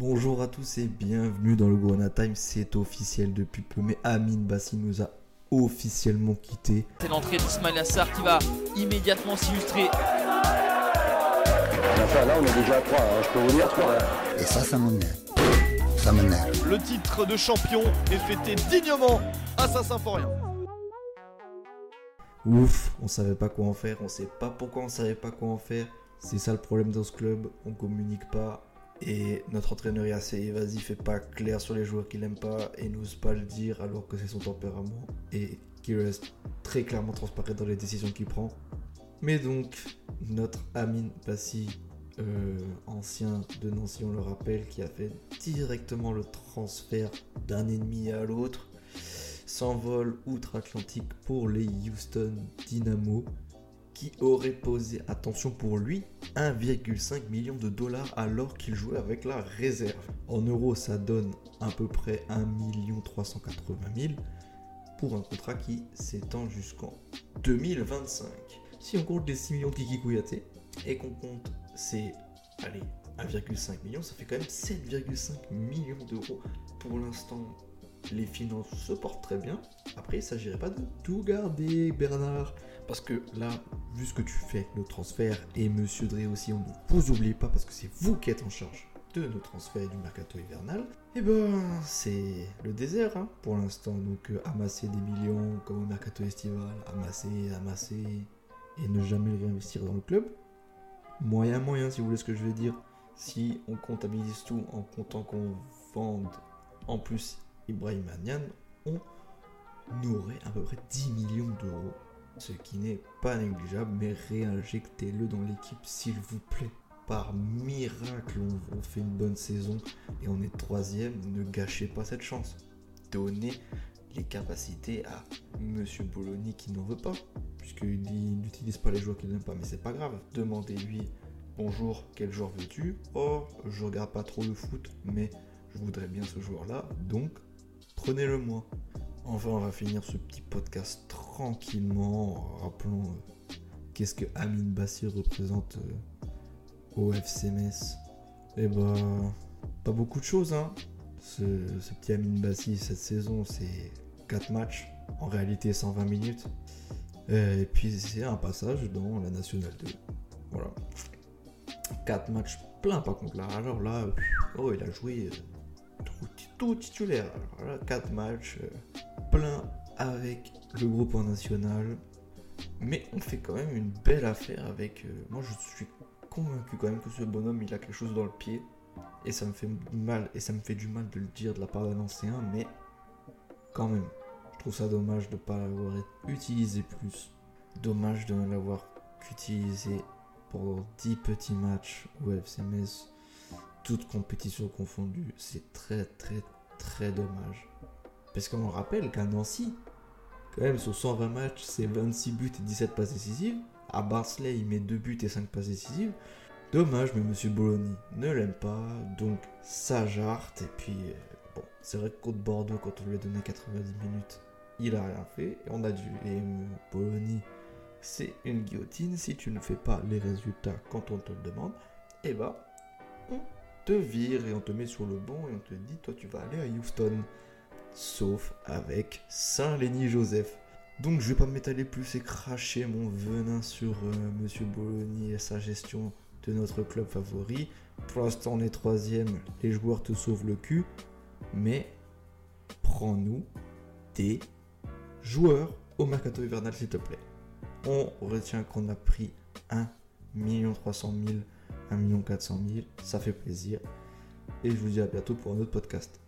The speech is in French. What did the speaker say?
Bonjour à tous et bienvenue dans le Grenade Time. C'est officiel depuis peu, mais Amin Bassi nous a officiellement quitté. C'est l'entrée d'Ismail Assar qui va immédiatement s'illustrer. Enfin, là, on est déjà à 3, hein, je peux vous dire 3. Et ça, ça m'énerve. Ça m'énerve. Le titre de champion est fêté dignement à Saint-Symphorien. Ouf, on savait pas quoi en faire, on sait pas pourquoi on savait pas quoi en faire. C'est ça le problème dans ce club, on communique pas. Et notre entraîneur est assez évasif et pas clair sur les joueurs qu'il aime pas et n'ose pas le dire alors que c'est son tempérament et qu'il reste très clairement transparent dans les décisions qu'il prend. Mais donc, notre Amin Bassi, euh, ancien de Nancy, on le rappelle, qui a fait directement le transfert d'un ennemi à l'autre, s'envole outre-Atlantique pour les Houston Dynamo, qui aurait posé, attention pour lui, 1,5 million de dollars alors qu'il jouait avec la réserve. En euros, ça donne à peu près 1 380 000 pour un contrat qui s'étend jusqu'en 2025. Si on compte les 6 millions de Kiki et qu'on compte ces, allez, 1,5 million, ça fait quand même 7,5 millions d'euros. Pour l'instant, les finances se portent très bien. Après, il ne s'agirait pas de tout garder, Bernard. Parce que là, vu ce que tu fais avec nos transferts, et Monsieur Drey aussi, on ne vous oublie pas parce que c'est vous qui êtes en charge de nos transferts du mercato hivernal, et ben c'est le désert hein, pour l'instant. Donc euh, amasser des millions comme au mercato estival, amasser, amasser, et ne jamais réinvestir dans le club. Moyen, moyen, si vous voulez ce que je veux dire. Si on comptabilise tout en comptant qu'on vende en plus Ibrahim Agnan, on aurait à peu près 10 millions d'euros. Ce qui n'est pas négligeable, mais réinjectez-le dans l'équipe s'il vous plaît. Par miracle, on, on fait une bonne saison et on est troisième. Ne gâchez pas cette chance. Donnez les capacités à Monsieur Bologna qui n'en veut pas, puisqu'il n'utilise pas les joueurs qu'il n'aime pas, mais c'est pas grave. Demandez-lui bonjour, quel joueur veux-tu? Oh, je regarde pas trop le foot, mais je voudrais bien ce joueur-là, donc prenez-le moi. Enfin, on va finir ce petit podcast tranquillement en rappelant euh, qu'est-ce que Amin Bassir représente euh, au FC Metz. Et bah, pas beaucoup de choses, hein. Ce, petit Amin Bassi cette saison, c'est 4 matchs, en réalité 120 minutes. Euh, Et puis c'est un passage dans la Nationale 2. Voilà. 4 matchs pleins par contre. Alors là, oh il a joué tout, titulaire. Alors là, 4 matchs euh, pleins avec le groupe en national. Mais on fait quand même une belle affaire avec... euh, moi je suis convaincu quand même que ce bonhomme il a quelque chose dans le pied. Et ça me fait mal, et ça me fait du mal de le dire de la part d'un ancien, mais quand même, je trouve ça dommage de ne pas l'avoir utilisé plus. Dommage de ne l'avoir qu'utilisé pour 10 petits matchs au FC Metz, toutes compétitions confondues. C'est très très très dommage. Parce qu'on rappelle qu'à Nancy, quand même sur 120 matchs, c'est 26 buts et 17 passes décisives. À Barceley, il met 2 buts et 5 passes décisives. Dommage, mais Monsieur Bologna ne l'aime pas, donc ça jarte. Et puis, euh, bon, c'est vrai que contre Bordeaux, quand on lui a donné 90 minutes, il a rien fait. Et on a dû. Et Bologna, c'est une guillotine. Si tu ne fais pas les résultats quand on te le demande, eh ben, te vire et on te met sur le banc et on te dit, toi, tu vas aller à Houston. Sauf avec Saint-Lény-Joseph. Donc je vais pas m'étaler plus et cracher mon venin sur euh, Monsieur Bologna et sa gestion de notre club favori. Pour l'instant, on est troisième, les joueurs te sauvent le cul, mais prends-nous des joueurs au mercato hivernal, s'il te plaît. On retient qu'on a pris 1 300 000, 1 400 000, ça fait plaisir. Et je vous dis à bientôt pour un autre podcast.